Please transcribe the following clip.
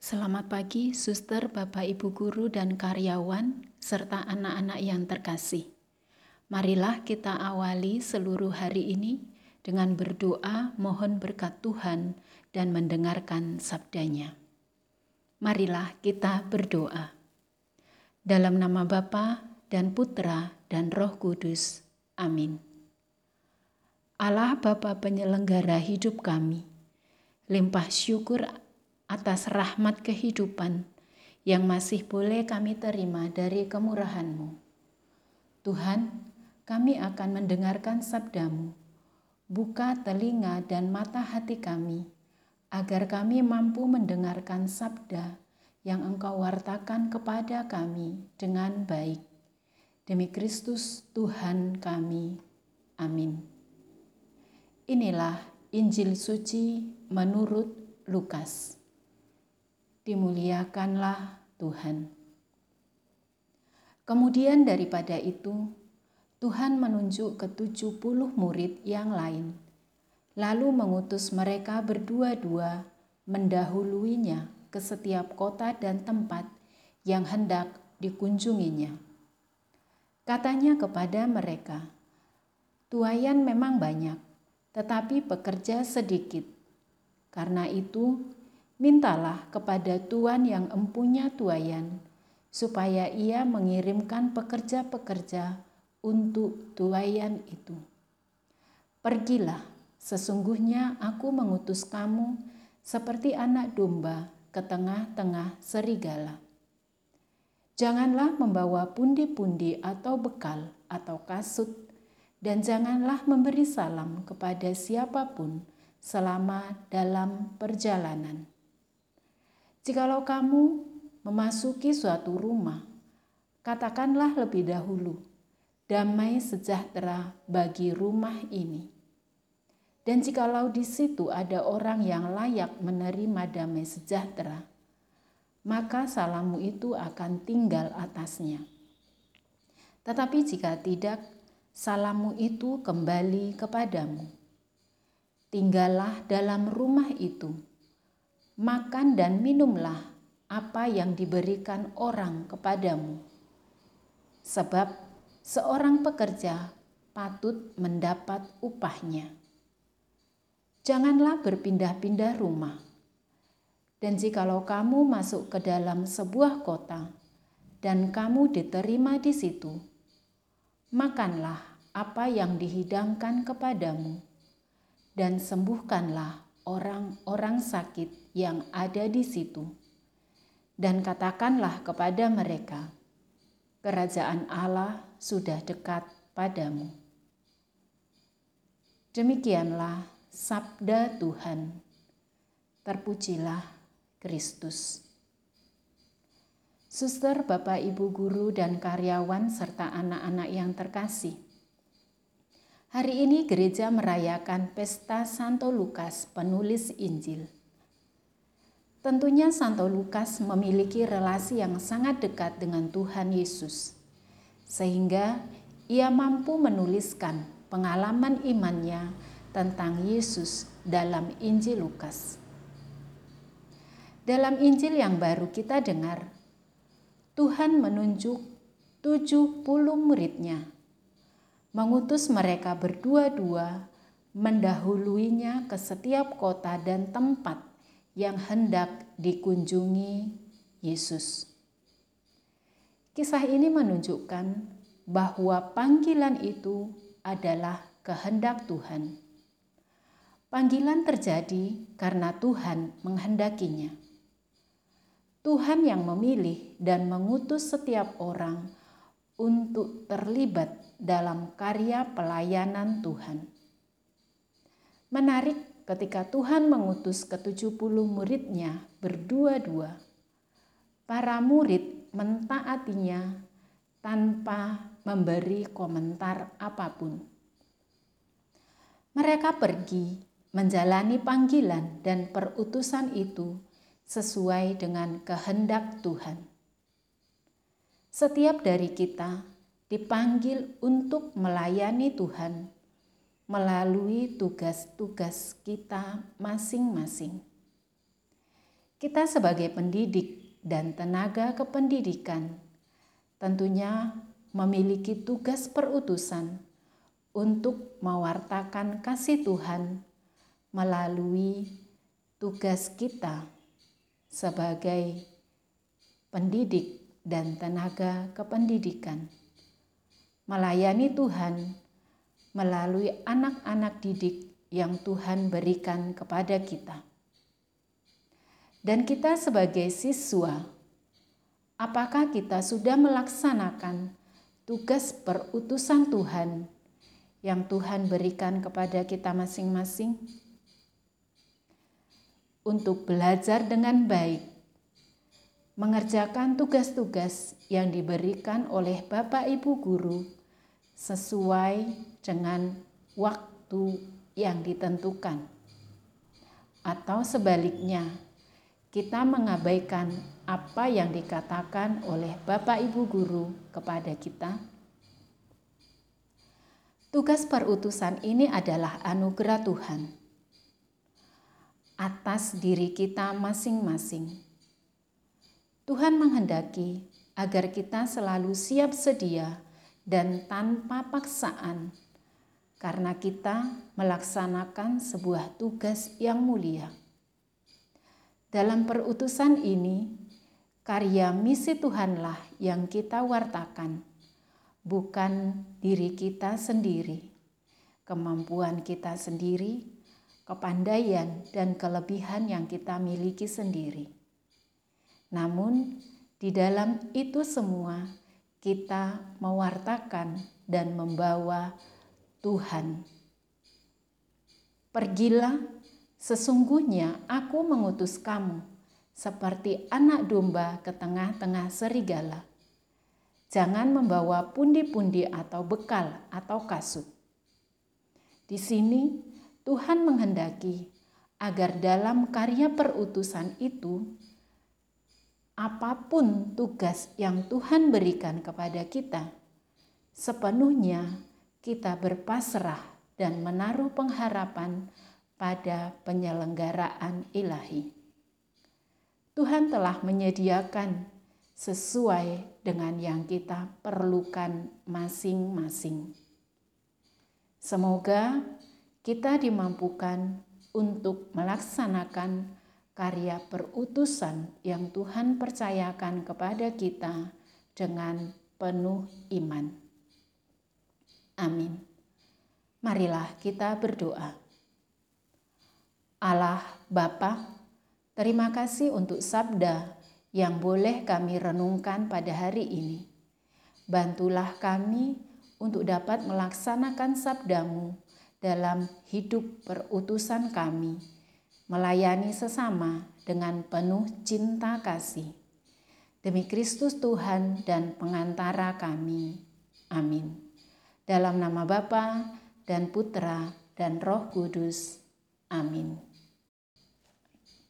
Selamat pagi, suster, bapak, ibu guru, dan karyawan, serta anak-anak yang terkasih. Marilah kita awali seluruh hari ini dengan berdoa mohon berkat Tuhan dan mendengarkan sabdanya. Marilah kita berdoa. Dalam nama Bapa dan Putra dan Roh Kudus. Amin. Allah Bapa penyelenggara hidup kami, limpah syukur atas rahmat kehidupan yang masih boleh kami terima dari kemurahan-Mu. Tuhan, kami akan mendengarkan sabdamu. Buka telinga dan mata hati kami, agar kami mampu mendengarkan sabda yang Engkau wartakan kepada kami dengan baik. Demi Kristus Tuhan kami. Amin. Inilah Injil suci menurut Lukas dimuliakanlah Tuhan. Kemudian daripada itu, Tuhan menunjuk ke tujuh puluh murid yang lain, lalu mengutus mereka berdua-dua mendahuluinya ke setiap kota dan tempat yang hendak dikunjunginya. Katanya kepada mereka, Tuayan memang banyak, tetapi pekerja sedikit. Karena itu, mintalah kepada Tuhan yang empunya tuayan, supaya ia mengirimkan pekerja-pekerja untuk tuayan itu. Pergilah, sesungguhnya aku mengutus kamu seperti anak domba ke tengah-tengah serigala. Janganlah membawa pundi-pundi atau bekal atau kasut, dan janganlah memberi salam kepada siapa pun selama dalam perjalanan Jikalau kamu memasuki suatu rumah, katakanlah lebih dahulu, damai sejahtera bagi rumah ini. Dan jikalau di situ ada orang yang layak menerima damai sejahtera, maka salammu itu akan tinggal atasnya. Tetapi jika tidak, salammu itu kembali kepadamu. Tinggallah dalam rumah itu makan dan minumlah apa yang diberikan orang kepadamu. Sebab seorang pekerja patut mendapat upahnya. Janganlah berpindah-pindah rumah. Dan jikalau kamu masuk ke dalam sebuah kota dan kamu diterima di situ, makanlah apa yang dihidangkan kepadamu dan sembuhkanlah orang-orang sakit yang ada di situ, dan katakanlah kepada mereka, "Kerajaan Allah sudah dekat padamu." Demikianlah sabda Tuhan. Terpujilah Kristus. Suster, Bapak, Ibu guru, dan karyawan, serta anak-anak yang terkasih. Hari ini gereja merayakan pesta Santo Lukas, penulis Injil. Tentunya Santo Lukas memiliki relasi yang sangat dekat dengan Tuhan Yesus, sehingga ia mampu menuliskan pengalaman imannya tentang Yesus dalam Injil Lukas. Dalam Injil yang baru kita dengar, Tuhan menunjuk 70 muridnya, mengutus mereka berdua-dua mendahuluinya ke setiap kota dan tempat yang hendak dikunjungi Yesus. Kisah ini menunjukkan bahwa panggilan itu adalah kehendak Tuhan. Panggilan terjadi karena Tuhan menghendakinya. Tuhan yang memilih dan mengutus setiap orang untuk terlibat dalam karya pelayanan Tuhan. Menarik ketika Tuhan mengutus ke-70 muridnya berdua-dua, para murid mentaatinya tanpa memberi komentar apa pun. Mereka pergi menjalani panggilan dan perutusan itu sesuai dengan kehendak Tuhan. Setiap dari kita dipanggil untuk melayani Tuhan melalui tugas-tugas kita masing-masing. Kita sebagai pendidik dan tenaga kependidikan tentunya memiliki tugas perutusan untuk mewartakan kasih Tuhan melalui tugas kita sebagai pendidik dan tenaga kependidikan. Melayani Tuhan melalui anak-anak didik yang Tuhan berikan kepada kita. Dan kita sebagai siswa, apakah kita sudah melaksanakan tugas perutusan Tuhan yang Tuhan berikan kepada kita masing-masing? Untuk belajar dengan baik, mengerjakan tugas-tugas yang diberikan oleh Bapak Ibu guru sesuai dengan waktu yang ditentukan, atau sebaliknya kita mengabaikan apa yang dikatakan oleh Bapak Ibu guru kepada kita? Tugas perutusan ini adalah anugerah Tuhan atas diri kita masing-masing. Tuhan menghendaki agar kita selalu siap sedia dan tanpa paksaan, karena kita melaksanakan sebuah tugas yang mulia. Dalam perutusan ini, karya misi Tuhanlah yang kita wartakan, bukan diri kita sendiri, kemampuan kita sendiri, kepandaian, dan kelebihan yang kita miliki sendiri. Namun, di dalam itu semua kita mewartakan dan membawa Tuhan. Pergilah Sesungguhnya aku mengutus kamu seperti anak domba ke tengah-tengah serigala. Jangan membawa pundi-pundi atau bekal atau kasut. Di sini Tuhan menghendaki agar dalam karya perutusan itu apa pun tugas yang Tuhan berikan kepada kita, sepenuhnya kita berpasrah dan menaruh pengharapan pada penyelenggaraan ilahi. Tuhan telah menyediakan sesuai dengan yang kita perlukan masing-masing. Semoga kita dimampukan untuk melaksanakan karya perutusan yang Tuhan percayakan kepada kita dengan penuh iman. Amin. Marilah kita berdoa. Allah Bapa, terima kasih untuk sabda yang boleh kami renungkan pada hari ini. Bantulah kami untuk dapat melaksanakan sabdamu dalam hidup perutusan kami, melayani sesama dengan penuh cinta kasih. Demi Kristus Tuhan dan pengantara kami. Amin. Dalam nama Bapa dan Putra dan Roh Kudus. Amin.